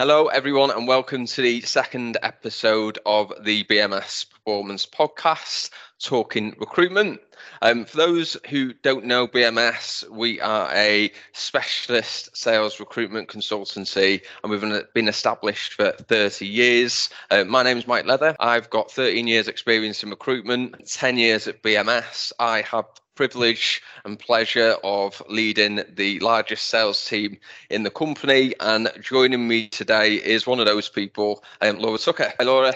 Hello, everyone, and welcome to the second episode of the BMS Performance Podcast, Talking Recruitment. Um, for those who don't know BMS, we are a specialist sales recruitment consultancy and we've been established for 30 years. Uh, my name is Mike Leather. I've got 13 years experience in recruitment, 10 years at BMS. I have privilege and pleasure of leading the largest sales team in the company. And joining me today is one of those people, um, Laura Tucker. Hi, Laura.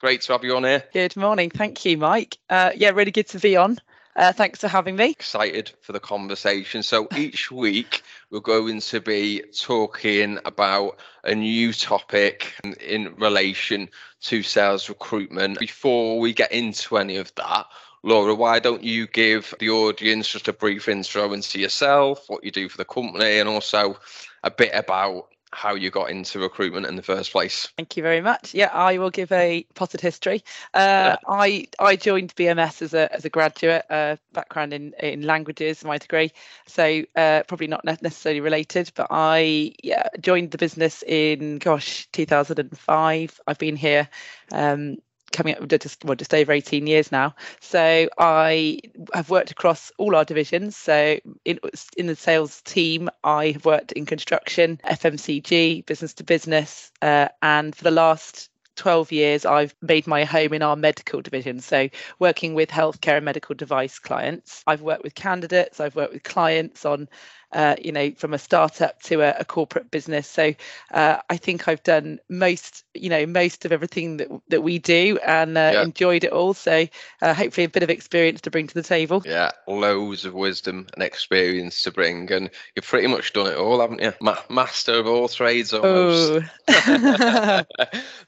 Great to have you on here. Good morning. Thank you, Mike. Uh, yeah, really good to be on. Uh, thanks for having me. Excited for the conversation. So each week we're going to be talking about a new topic in relation to sales recruitment. Before we get into any of that, Laura, why don't you give the audience just a brief intro into yourself, what you do for the company, and also a bit about how you got into recruitment in the first place. Thank you very much. Yeah, I will give a potted history. Uh, yeah. I I joined BMS as a as a graduate, uh, background in in languages, my degree. So uh, probably not necessarily related, but I yeah joined the business in gosh 2005. I've been here um, coming up just well just over 18 years now so i have worked across all our divisions so in, in the sales team i have worked in construction fmcg business to business uh, and for the last 12 years, I've made my home in our medical division. So, working with healthcare and medical device clients. I've worked with candidates, I've worked with clients on uh, you know, from a startup to a, a corporate business. So uh, I think I've done most, you know, most of everything that that we do and uh, yeah. enjoyed it all. So uh, hopefully a bit of experience to bring to the table. Yeah, loads of wisdom and experience to bring, and you've pretty much done it all, haven't you? Ma- master of all trades almost.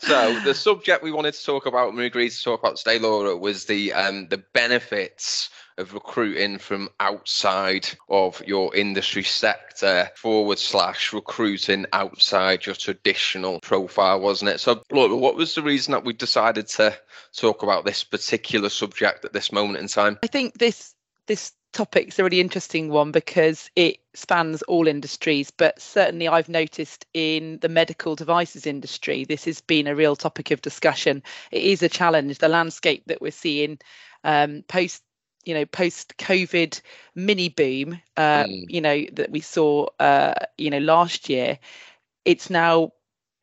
So the subject we wanted to talk about, and we agreed to talk about today, Laura, was the um, the benefits of recruiting from outside of your industry sector forward slash recruiting outside your traditional profile, wasn't it? So, look, what was the reason that we decided to talk about this particular subject at this moment in time? I think this this topic's a really interesting one because it spans all industries but certainly i've noticed in the medical devices industry this has been a real topic of discussion it is a challenge the landscape that we're seeing um, post you know post covid mini boom uh, mm. you know that we saw uh, you know last year it's now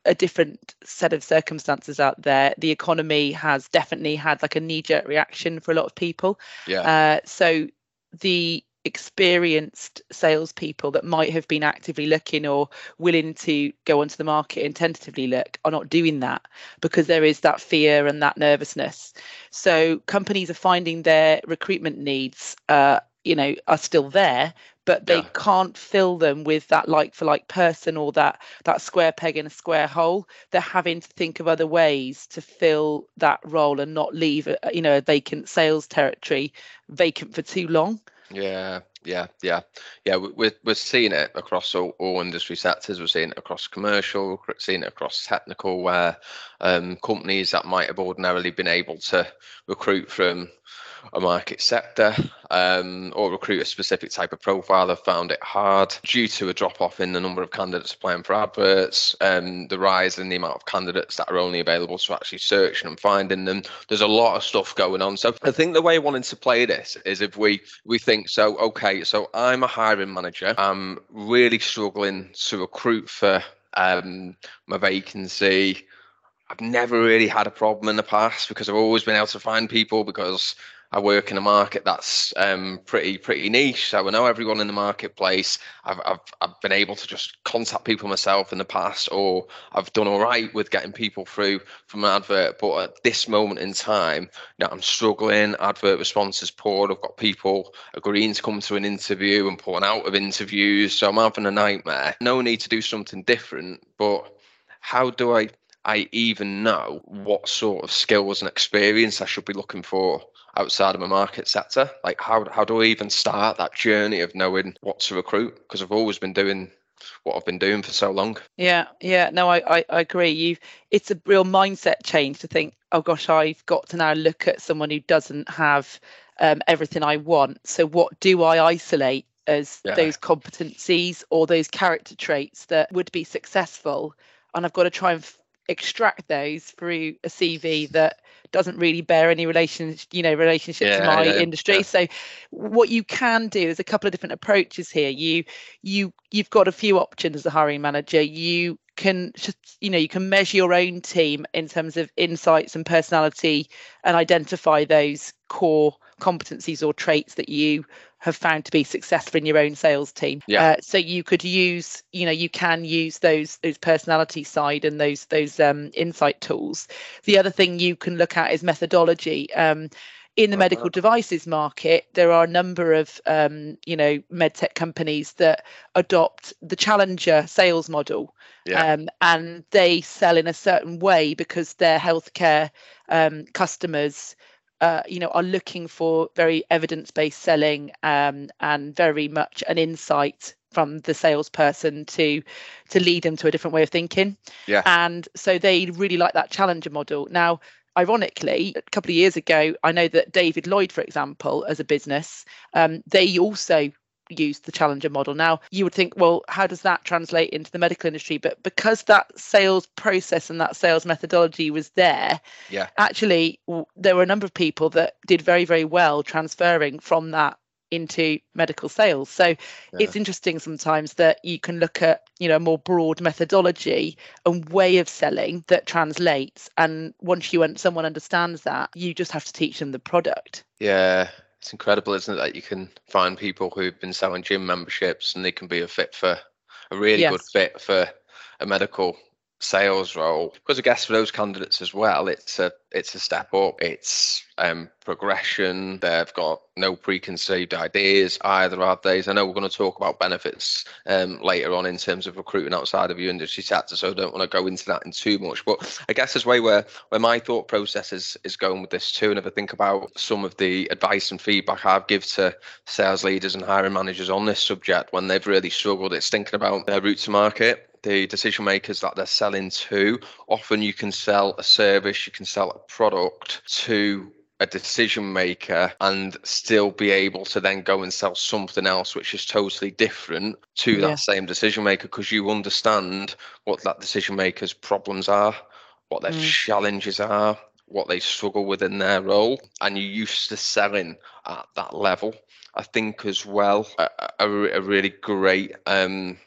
a different set of circumstances out there. The economy has definitely had like a knee jerk reaction for a lot of people. Yeah. Uh, so the experienced salespeople that might have been actively looking or willing to go onto the market and tentatively look are not doing that because there is that fear and that nervousness. So companies are finding their recruitment needs, uh, you know, are still there, but they yeah. can't fill them with that like for like person or that that square peg in a square hole they're having to think of other ways to fill that role and not leave a, you know a vacant sales territory vacant for too long yeah, yeah, yeah, yeah. We're we're seeing it across all, all industry sectors. We're seeing it across commercial. We're seeing it across technical, where um, companies that might have ordinarily been able to recruit from a market sector um, or recruit a specific type of profile have found it hard due to a drop off in the number of candidates applying for adverts, um, the rise in the amount of candidates that are only available to actually searching and finding them. There's a lot of stuff going on. So I think the way I wanted to play this is if we we think so, okay, so I'm a hiring manager. I'm really struggling to recruit for um, my vacancy. I've never really had a problem in the past because I've always been able to find people because I work in a market that's um, pretty pretty niche, so I know everyone in the marketplace. I've, I've I've been able to just contact people myself in the past, or I've done all right with getting people through from an advert. But at this moment in time, you know, I'm struggling. Advert response is poor. I've got people agreeing to come to an interview and pulling out of interviews, so I'm having a nightmare. No need to do something different, but how do I I even know what sort of skills and experience I should be looking for outside of my market sector. Like how how do I even start that journey of knowing what to recruit? Because I've always been doing what I've been doing for so long. Yeah, yeah, no, I, I, I agree. You, it's a real mindset change to think, oh gosh, I've got to now look at someone who doesn't have um, everything I want. So what do I isolate as yeah. those competencies or those character traits that would be successful and I've got to try and f- extract those through a CV that doesn't really bear any relation, you know, relationship Yeah, to my yeah, industry. yeah. So what you can do is a couple of different approaches here. You you you've got a few options as a hiring manager. You can just you know you can measure your own team in terms of insights and personality and identify those core competencies or traits that you have found to be successful in your own sales team. Yeah. Uh, so you could use, you know, you can use those those personality side and those those um, insight tools. The other thing you can look at is methodology. Um, in the Uh-huh. medical devices market, there are a number of, um, you know, medtech companies that adopt the challenger sales model, Yeah. um, and they sell in a certain way because their healthcare um, customers uh, you know, are looking for very evidence-based selling um, and very much an insight from the salesperson to to lead them to a different way of thinking. Yeah. And so they really like that challenger model. Now, ironically, a couple of years ago, I know that David Lloyd, for example, as a business, um, they also used the challenger model. Now, you would think, well, how does that translate into the medical industry? But because that sales process and that sales methodology was there, Yeah. actually w- there were a number of people that did very very well transferring from that into medical sales so it's interesting sometimes that you can look at you know a more broad methodology and way of selling that translates and once you and someone understands that you just have to teach them the product Yeah, it's incredible, isn't it, that you can find people who've been selling gym memberships and they can be a fit for a really good fit for a medical sales role. Because I guess for those candidates as well, it's a it's a step up. It's um progression. They've got no preconceived ideas either, have they? I know we're going to talk about benefits um later on in terms of recruiting outside of your industry sector, so I don't want to go into that in too much. But I guess as way where where my thought process is is going with this too, and if I think about some of the advice and feedback I've give to sales leaders and hiring managers on this subject when they've really struggled, it's thinking about their route to market. The decision makers that they're selling to. Often you can sell a service, you can sell a product to a decision maker and still be able to then go and sell something else which is totally different to Yeah. that same decision maker because you understand what that decision maker's problems are, what their Mm. challenges are, what they struggle with in their role, and you're used to selling at that level. I think as well, a, a, a really great um,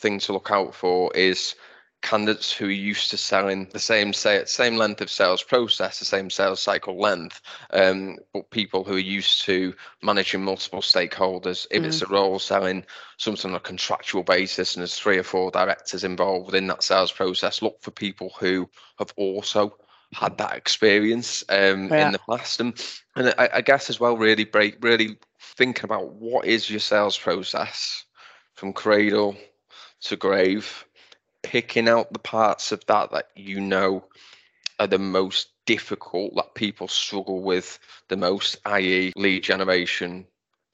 thing to look out for is candidates who are used to selling the same say same length of sales process, the same sales cycle length, um, but people who are used to managing multiple stakeholders. If it's a role selling something on a contractual basis and there's three or four directors involved within that sales process, look for people who have also had that experience um, Yeah. in the past. And, and I, I guess as well, really break, really thinking about what is your sales process from cradle to grave, picking out the parts of that that you know are the most difficult, that people struggle with the most, i.e., lead generation,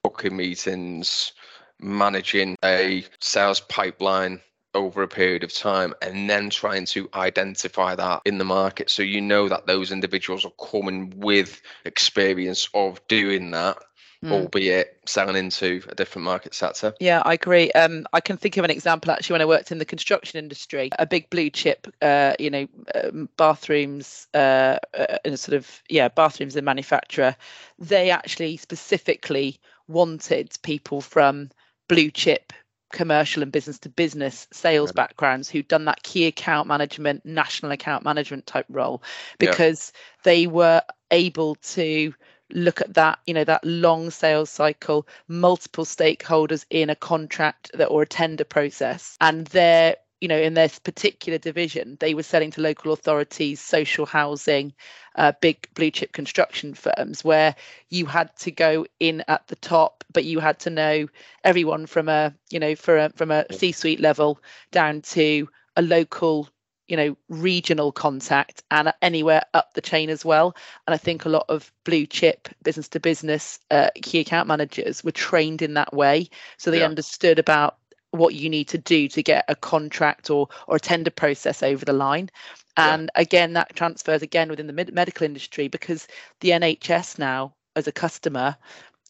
booking meetings, managing a sales pipeline over a period of time and then trying to identify that in the market so you know that those individuals are coming with experience of doing that Mm. albeit selling into a different market sector Yeah, I agree. Um, I can think of an example actually when I worked in the construction industry, a big blue chip, uh, you know, um, bathrooms, uh, uh, and sort of yeah, bathrooms and manufacturer. They actually specifically wanted people from blue chip commercial and business to business sales Yeah. backgrounds who'd done that key account management, national account management type role, Yeah. because they were able to look at that you know that long sales cycle multiple stakeholders in a contract that or a tender process and they're you know in this particular division they were selling to local authorities social housing uh, big blue chip construction firms where you had to go in at the top but you had to know everyone from a you know for a, from a c-suite level down to a local you know regional contact and anywhere up the chain as well and i think a lot of blue chip business to business uh, key account managers were trained in that way so they Yeah. understood about what you need to do to get a contract or or a tender process over the line Yeah. and again that transfers again within the med- medical industry because the nhs now as a customer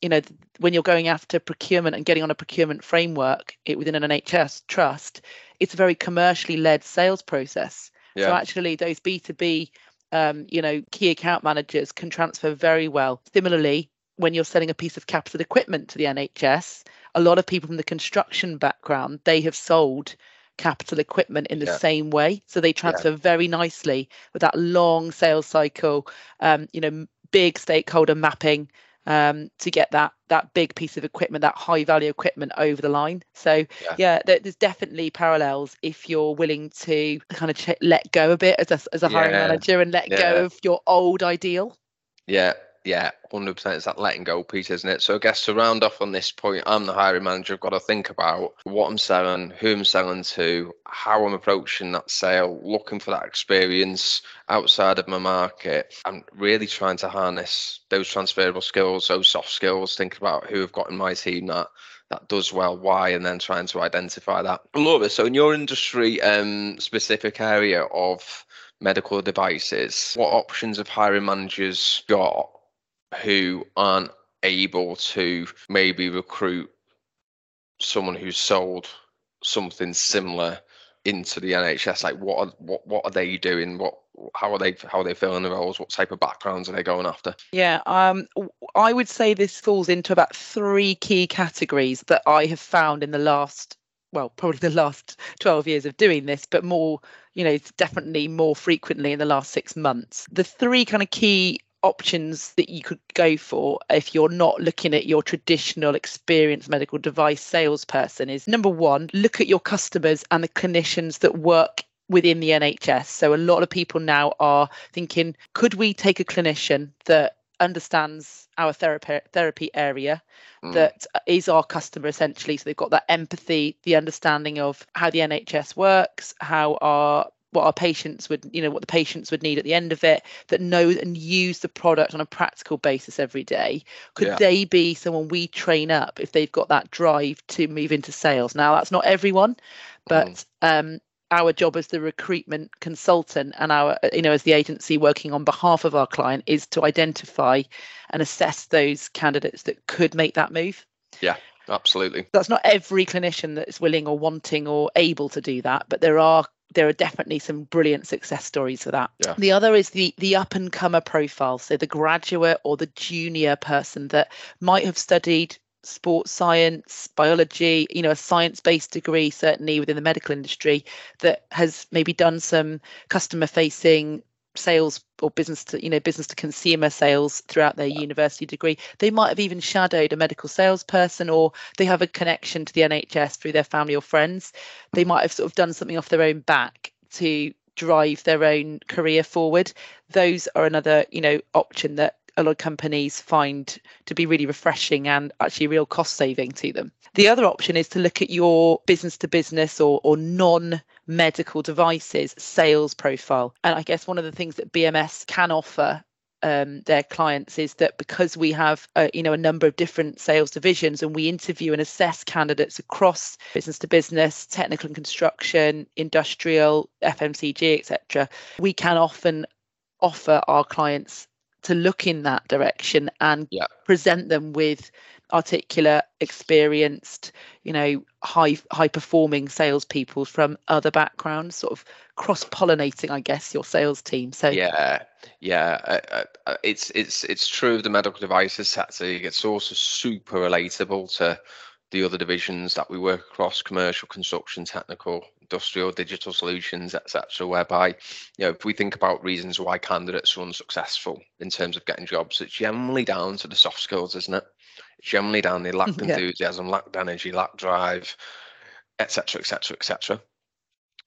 you know when you're going after procurement and getting on a procurement framework it, within an nhs trust it's a very commercially led sales process. Yeah. So actually, those B2B, um, you know, key account managers can transfer very well. Similarly, when you're selling a piece of capital equipment to the NHS, a lot of people from the construction background, they have sold capital equipment in the Yeah. same way. So they transfer very nicely with that long sales cycle, um, you know, big stakeholder mapping um, to get that that big piece of equipment, that high value equipment over the line. So Yeah. yeah, there, there's definitely parallels if you're willing to kind of ch- let go a bit as a, as a hiring Yeah. manager and let Yeah. go of your old ideal. Yeah, yeah, hundred percent. It's that letting go piece, isn't it? So I guess to round off on this point, I'm the hiring manager. I've got to think about what I'm selling, who I'm selling to, how I'm approaching that sale, looking for that experience outside of my market. I'm really trying to harness those transferable skills, those soft skills. Thinking about who I've got in my team that that does well, why, and then trying to identify that. Laura, so in your industry um, specific area of medical devices, what options have hiring managers got who aren't able to maybe recruit someone who's sold something similar into the NHS? Like what are what what are they doing? What how are they how are they filling the roles? What type of backgrounds are they going after? Yeah, um, I would say this falls into about three key categories that I have found in the last, well, probably the last 12 years of doing this, but more, you know, definitely more frequently in the last six months. The three kind of key options that you could go for if you're not looking at your traditional experienced medical device salesperson is number one, look at your customers and the clinicians that work within the NHS. So a lot of people now are thinking, could we take a clinician that understands our therapy therapy area Mm, that is our customer essentially so they've got that empathy the understanding of how the nhs works how our what our patients would you know what the patients would need at the end of it that know and use the product on a practical basis every day could Yeah. they be someone we train up if they've got that drive to move into sales now that's not everyone but um our job as the recruitment consultant and our you know as the agency working on behalf of our client is to identify and assess those candidates that could make that move Yeah, absolutely. that's not every clinician that is willing or wanting or able to do that but there are there are definitely some brilliant success stories for that Yeah. the other is the the up and comer profile so the graduate or the junior person that might have studied sports science biology you know a science based degree certainly within the medical industry that has maybe done some customer facing sales or business to you know business to consumer sales throughout their university degree. They might have even shadowed a medical salesperson or they have a connection to the nhs through their family or friends. They might have sort of done something off their own back to drive their own career forward. Those are another you know option that a lot of companies find to be really refreshing and actually real cost saving to them the other option is to look at your business to business or, or non medical devices sales profile. And I guess one of the things that BMS can offer um, their clients is that because we have you know a number of different sales divisions and we interview and assess candidates across business to business technical and construction industrial fmcg etc we can often offer our clients to look in that direction and Yeah. present them with articulate experienced you know high high performing salespeople from other backgrounds sort of cross pollinating i guess your sales team so Yeah, yeah. Uh, uh, uh, it's it's it's true of the medical devices sector. It's also super relatable to the other divisions that we work across: commercial, construction, technical, industrial, digital solutions, etc. Whereby, you know, if we think about reasons why candidates are unsuccessful in terms of getting jobs, it's generally down to the soft skills, isn't it? It's generally down they lack Yeah. enthusiasm, lack energy, lack drive, etc., etc., etc.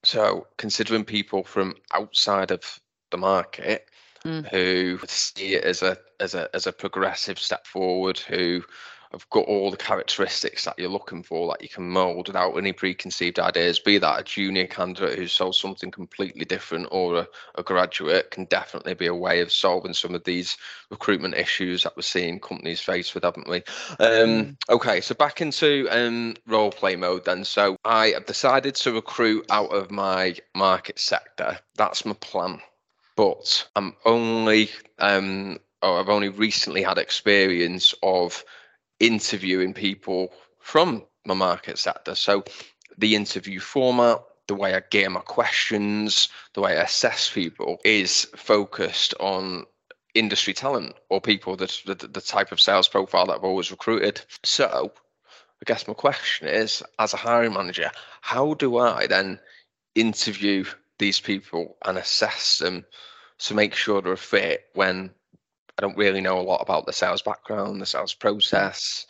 So, considering people from outside of the market Mm. who see it as a as a as a progressive step forward, who have got all the characteristics that you're looking for that you can mold without any preconceived ideas, be that a junior candidate who sold something completely different or a, a graduate can definitely be a way of solving some of these recruitment issues that we're seeing companies face with, haven't we? Um, okay, so back into um, role play mode then. So I have decided to recruit out of my market sector. That's my plan. But I'm only um, or I've only recently had experience of interviewing people from my market sector. So the interview format, the way I gear my questions, the way I assess people is focused on industry talent or people that the, the type of sales profile that I've always recruited. So I guess my question is, as a hiring manager, how do I then interview these people and assess them to make sure they're a fit when I don't really know a lot about the sales background, the sales process,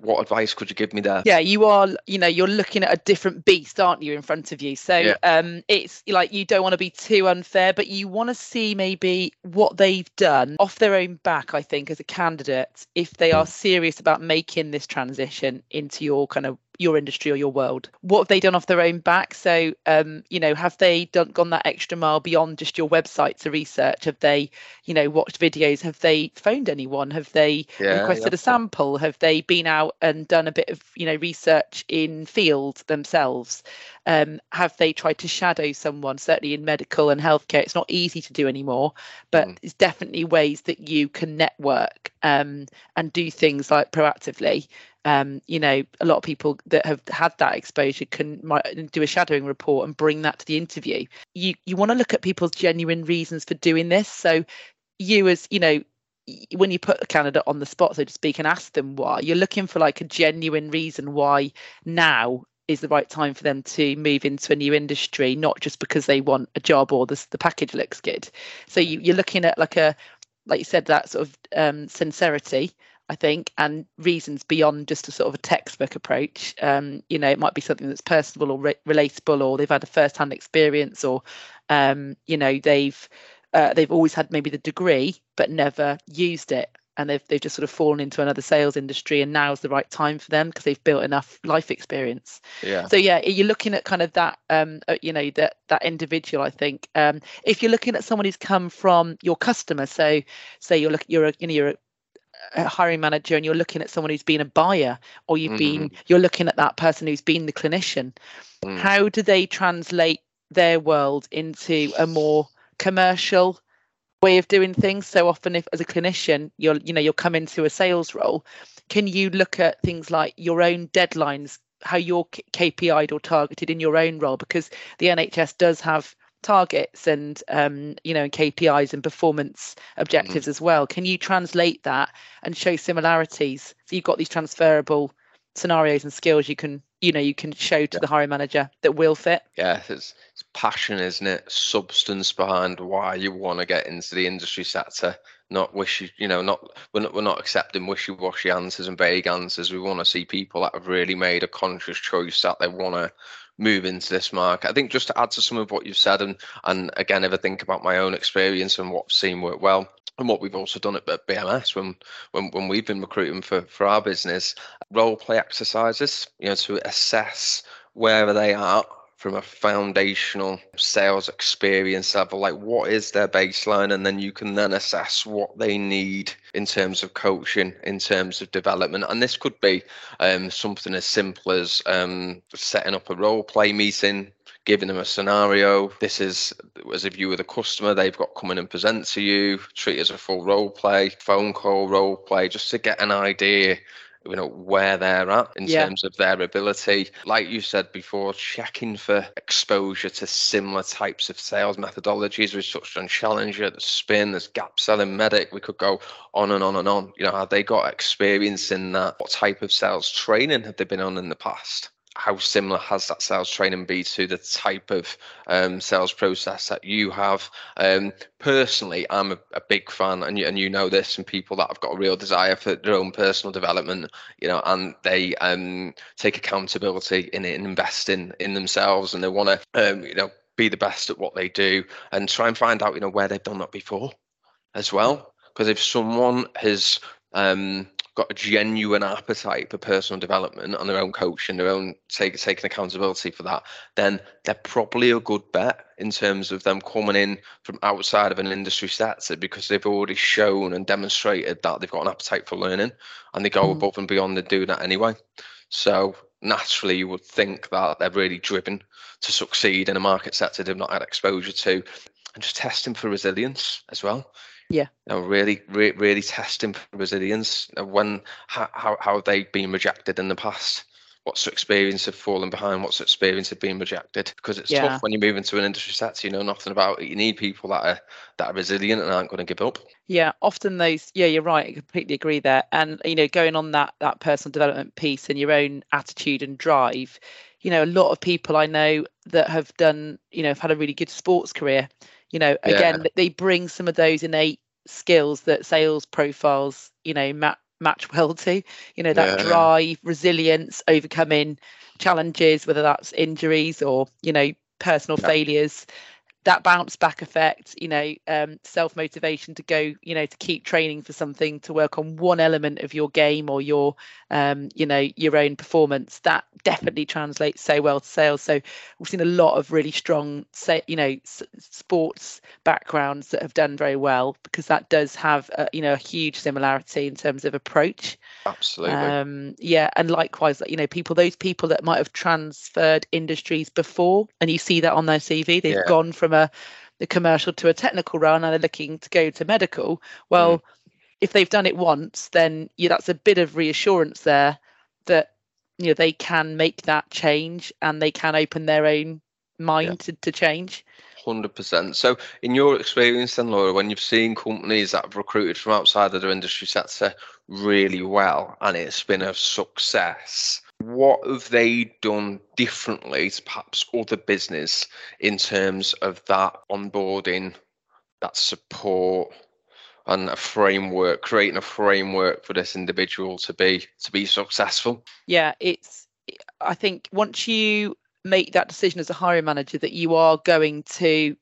what advice could you give me there? Yeah you are you know you're looking at a different beast aren't you in front of you? So yeah. um it's like you don't want to be too unfair but you want to see maybe what they've done off their own back i think as a candidate if they are serious about making this transition into your kind of your industry or your world? What have they done off their own back? So um, you know have they done gone that extra mile beyond just your website to research? Have they you know watched videos? Have they phoned anyone? Have they yeah, requested yeah. a sample? Have they been out and done a bit of you know research in field themselves? Um, have they tried to shadow someone certainly in medical and healthcare? It's not easy to do anymore but mm. it's definitely ways that you can network um, and do things like proactively um, you know, a lot of people that have had that exposure can might do a shadowing report and bring that to the interview. You you want to look at people's genuine reasons for doing this. So you as you know when you put a candidate on the spot, so to speak, and ask them why, you're looking for like a genuine reason why now is the right time for them to move into a new industry, not just because they want a job or the, the package looks good. So you, you're looking at like a, like you said, that sort of um, sincerity I think, and reasons beyond just a sort of a textbook approach. Um, you know, it might be something that's personable or re- relatable, or they've had a first-hand experience, or um, you know, they've uh, they've always had maybe the degree but never used it, and they've they've just sort of fallen into another sales industry, and now's the right time for them because they've built enough life experience. Yeah. So yeah, you're looking at kind of that, um, uh, you know, that that individual. I think um, if you're looking at someone who's come from your customer, so say you're look, you're a you know you're a a hiring manager and you're looking at someone who's been a buyer or you've mm-hmm. been you're looking at that person who's been the clinician mm. how do they translate their world into a more commercial way of doing things so often if as a clinician you're you know you'll come into a sales role can you look at things like your own deadlines how you're kpi'd or targeted in your own role because the nhs does have targets and um, you know KPIs and performance objectives mm. as well. Can you translate that and show similarities? So you've got these transferable scenarios and skills you can you know you can show to yeah. the hiring manager that will fit. Yeah, it's, it's passion, isn't it? Substance behind why you want to get into the industry sector. Not wishy, you know, not we're not we're not accepting wishy-washy answers and vague answers. We want to see people that have really made a conscious choice that they want to move into this market. I think just to add to some of what you've said, and and again, if I think about my own experience and what I've seen work well, and what we've also done at, BMS when, when when we've been recruiting for for our business, role play exercises, you know, to assess where they are from a foundational sales experience level like what is their baseline and then you can then assess what they need in terms of coaching in terms of development and this could be um, something as simple as um, setting up a role play meeting giving them a scenario. This is as if you were the customer, they've got come in and present to you, treat it as a full role play, phone call role play, just to get an idea you know where they're at in yeah. terms of their ability. Like you said before checking for exposure to similar types of sales methodologies. We touched on challenger the spin there's gap selling MEDDIC. We could go on and on and on. You know have they got experience in that? What type of sales training have they been on in the past how similar has that sales training be to the type of um, sales process that you have? Um, personally, I'm a, a, big fan, and you, and you know this, and people that have got a real desire for their own personal development, you know, and they um, take accountability in it and invest in in themselves, and they want to, um, you know, be the best at what they do, and try and find out, you know, where they've done that before, as well. Because if someone has um, got a genuine appetite for personal development and their own coaching, their own take, taking accountability for that, then they're probably a good bet in terms of them coming in from outside of an industry sector because they've already shown and demonstrated that they've got an appetite for learning and they go mm. above and beyond and do that anyway. So naturally, you would think that they're really driven to succeed in a market sector they've not had exposure to and just testing for resilience as well yeah you know, really re- really testing for resilience when how, how how have they been rejected in the past what's the experience of falling behind, what's the experience of being rejected. Because it's Yeah. tough when you move into an industry sector, you know nothing about it. You need people that are that are resilient and aren't going to give up. Yeah, often those. Yeah, you're right. I completely agree there. And you know, going on that that personal development piece and your own attitude and drive. You know, a lot of people I know that have done. You know, have had a really good sports career. You know, Yeah. again, they bring some of those innate skills that sales profiles. You know, ma- match well to. You know, that Yeah. drive, resilience, overcoming challenges, whether that's injuries or you know personal Yeah. failures that bounce back effect you know um, self motivation to go you know to keep training for something to work on one element of your game or your um, you know your own performance that definitely translates so well to sales. So we've seen a lot of really strong say you know sports backgrounds that have done very well because that does have a, you know a huge similarity in terms of approach Absolutely. um yeah and likewise you know people those people that might have transferred industries before and you see that on their cv they've Yeah. gone from a the commercial to a technical run and they're looking to go to medical well if they've done it once then yeah that's a bit of reassurance there that you know they can make that change and they can open their own mind to, to change Hundred percent. So, in your experience, then, Laura, when you've seen companies that have recruited from outside of their industry sector really well, and it's been a success, what have they done differently to perhaps other business in terms of that onboarding, that support, and a framework, creating a framework for this individual to be to be successful? yeah it's i think once you make that decision as a hiring manager that you are going to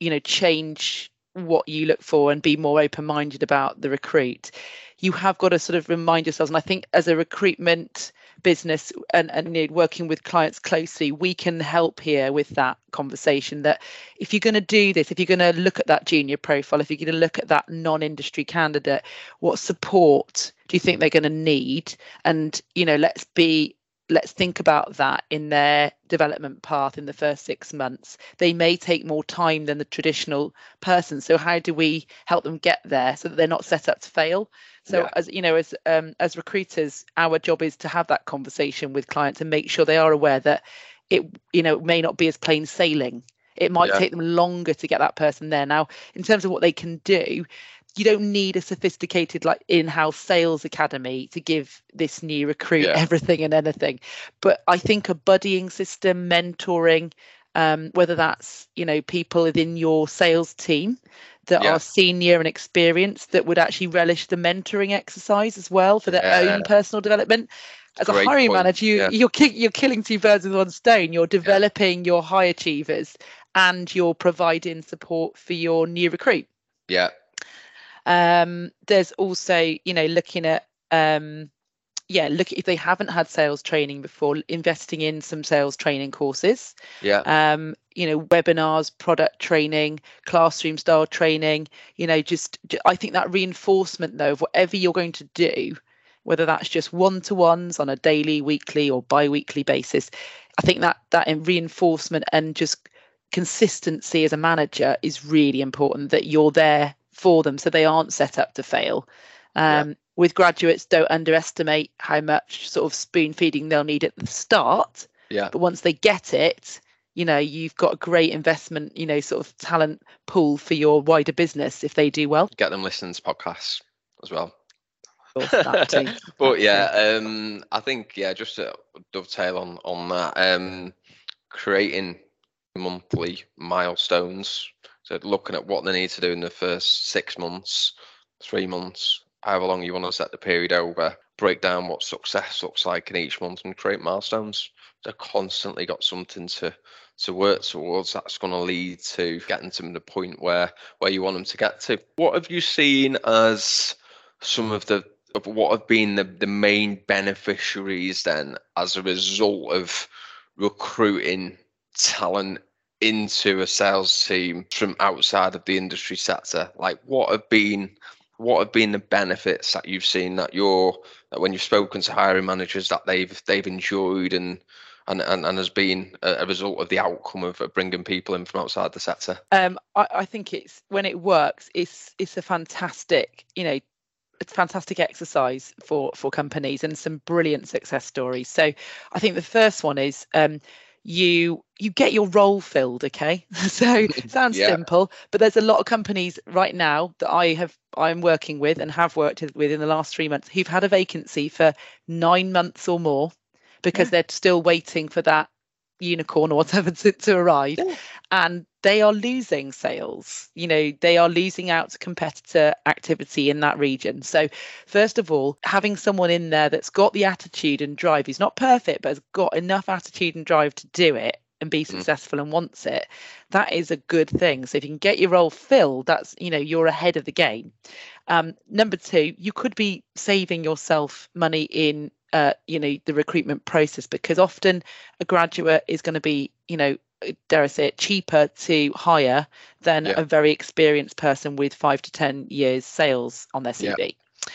you know change what you look for and be more open minded about the recruit. You have got to sort of remind yourselves and i think as a recruitment business and, and working with clients closely we can help here with that conversation that if you're going to do this if you're going to look at that junior profile if you're going to look at that non-industry candidate what support do you think they're going to need? And you know let's be let's think about that in their development path in the first six months. They may take more time than the traditional person. So how do we help them get there so that they're not set up to fail? So Yeah. as you know as um, as recruiters our job is to have that conversation with clients and make sure they are aware that it you know may not be as plain sailing. It might Yeah. take them longer to get that person there. Now in terms of what they can do you don't need a sophisticated like in-house sales academy to give this new recruit Yeah. everything and anything. But i think a buddying system mentoring um, whether that's you know people within your sales team that Yeah. are senior and experienced that would actually relish the mentoring exercise as well for their Yeah. own personal development. As a hiring point, manager you, you're ki- you're killing two birds with one stone. You're developing your high achievers and you're providing support for your new recruit. Yeah, um there's also you know looking at um yeah look if they haven't had sales training before investing in some sales training courses. Yeah, um you know webinars product training classroom style training you know just I think that reinforcement though of whatever you're going to do whether that's just one-to-ones on a daily weekly or bi-weekly basis i think that that in reinforcement and just consistency as a manager is really important that you're there for them so they aren't set up to fail Yeah. um, with graduates don't underestimate how much sort of spoon feeding they'll need at the start yeah. but once they get it you know you've got a great investment you know sort of talent pool for your wider business if they do well Get them listening to podcasts as well. Course, but yeah, um, I think yeah, just to dovetail on on that, um, creating monthly milestones. Looking at what they need to do in the first six months, three months, however long you want to set the period over. Break down what success looks like in each month and create milestones. They've constantly got something to to work towards. That's going to lead to getting to the point where where you want them to get to. What have you seen as some of the of what have been the, the main beneficiaries then as a result of recruiting talent into a sales team from outside of the industry sector like what have been what have been the benefits that you've seen that you're that when you've spoken to hiring managers that they've they've enjoyed and and and, and has been a, result of the outcome of bringing people in from outside the sector um I, I think it's when it works it's it's a fantastic you know a fantastic exercise for for companies and some brilliant success stories. So I think the first one is um, you you get your role filled okay so mm-hmm. sounds yeah. simple but there's a lot of companies right now that i have i'm working with and have worked with in the last three months who've had a vacancy for nine months or more because yeah. they're still waiting for that unicorn or whatever to, to arrive yeah. and they are losing sales you know they are losing out to competitor activity in that region so first of all having someone in there that's got the attitude and drive he's not perfect but has got enough attitude and drive to do it and be mm. successful mm. and wants it that is a good thing so if you can get your role filled that's you know you're ahead of the game um, number two you could be saving yourself money in uh, you know the recruitment process because often a graduate is going to be you know dare I say it cheaper to hire than yeah. a very experienced person with five to ten years sales on their CV. Yeah.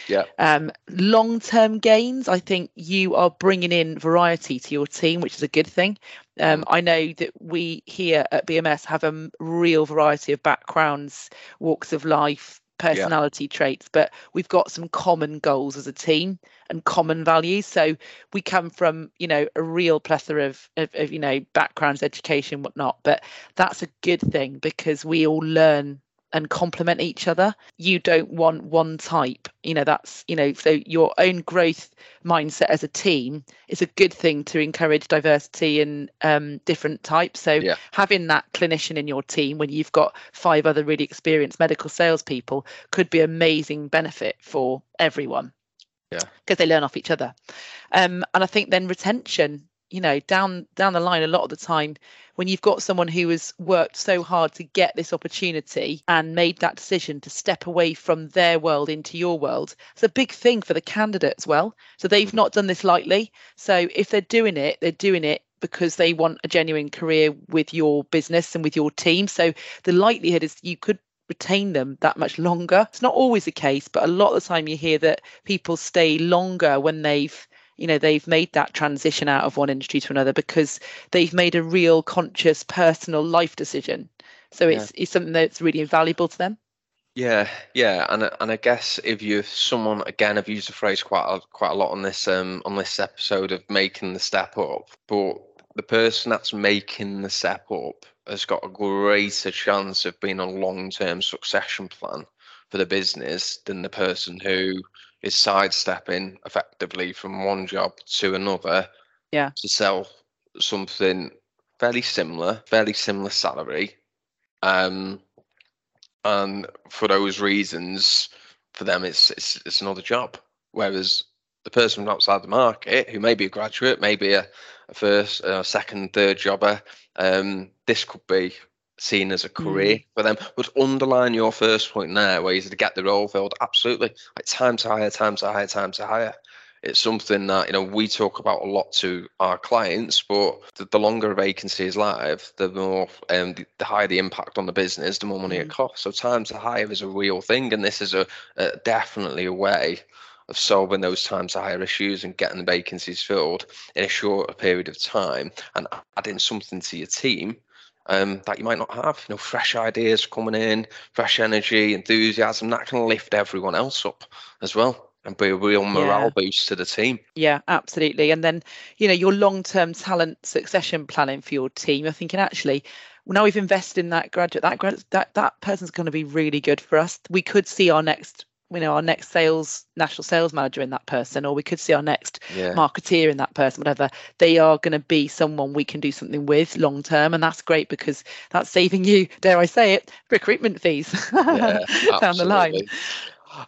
Yeah. Um, long term gains, I think you are bringing in variety to your team, which is a good thing. Um, mm. I know that we here at BMS have a real variety of backgrounds, walks of life, personality yeah. traits, but we've got some common goals as a team and common values. So we come from, you know, a real plethora of, of, of you know, backgrounds, education, whatnot. But that's a good thing because we all learn and complement each other. You don't want one type. You know, that's, you know, so your own growth mindset as a team is a good thing to encourage diversity and um, different types. So yeah. having that clinician in your team when you've got five other really experienced medical salespeople could be amazing benefit for everyone. Yeah. Because they learn off each other. Um, and I think then retention you know down down the line a lot of the time when you've got someone who has worked so hard to get this opportunity and made that decision to step away from their world into your world it's a big thing for the candidate as well. So they've not done this lightly. So if they're doing it they're doing it because they want a genuine career with your business and with your team. So the likelihood is you could retain them that much longer. It's not always the case but a lot of the time you hear that people stay longer when they've you know they've made that transition out of one industry to another because they've made a real conscious personal life decision so it's yeah. it's something that's really invaluable to them yeah yeah and and i guess if you someone again i've used the phrase quite a, quite a lot on this um on this episode of making the step up but the person that's making the step up has got a greater chance of being a long-term succession plan for the business than the person who is sidestepping effectively from one job to another yeah. to sell something fairly similar fairly similar salary. Um and for those reasons for them it's it's, it's another job. Whereas the person from outside the market who may be a graduate maybe a, a first a second third jobber um this could be seen as a career mm. for them. But underline your first point there, where you said to get the role filled. Absolutely, like time to hire, time to hire, time to hire. It's something that you know we talk about a lot to our clients, but the, the longer a vacancy is live, the more um, the, the, higher the impact on the business, the more money mm. it costs. So time to hire is a real thing, and this is a, a definitely a way of solving those time to hire issues and getting the vacancies filled in a shorter period of time and adding something to your team um, that you might not have. You know, fresh ideas coming in, fresh energy, enthusiasm that can lift everyone else up as well and be a real morale yeah. boost to the team. Yeah, absolutely. And then, you know, your long-term talent succession planning for your team. You're thinking actually, now we've invested in that graduate, that grad, that that person's going to be really good for us. We could see our next you know our next sales national sales manager in that person or we could see our next yeah. marketeer in that person whatever they are going to be someone we can do something with long term and that's great because that's saving you dare i say it recruitment fees yeah, down the line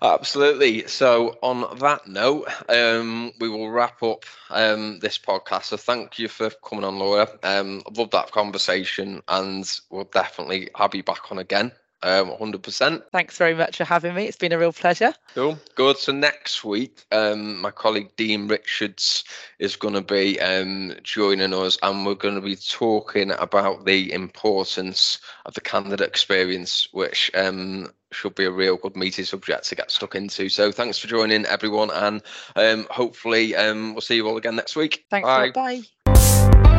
Absolutely. So, on that note, um, we will wrap up um, this podcast. So, thank you for coming on, Laura. Um, I love that conversation, and we'll definitely have you back on again um, 100%. Thanks very much for having me. It's been a real pleasure. Cool. Good. So next week, um, my colleague Dean Richards is going to be um, joining us, and we're going to be talking about the importance of the candidate experience, which um, should be a real good meaty subject to get stuck into. So thanks for joining, everyone, and um, hopefully um, we'll see you all again next week. Thanks. Bye. Bye.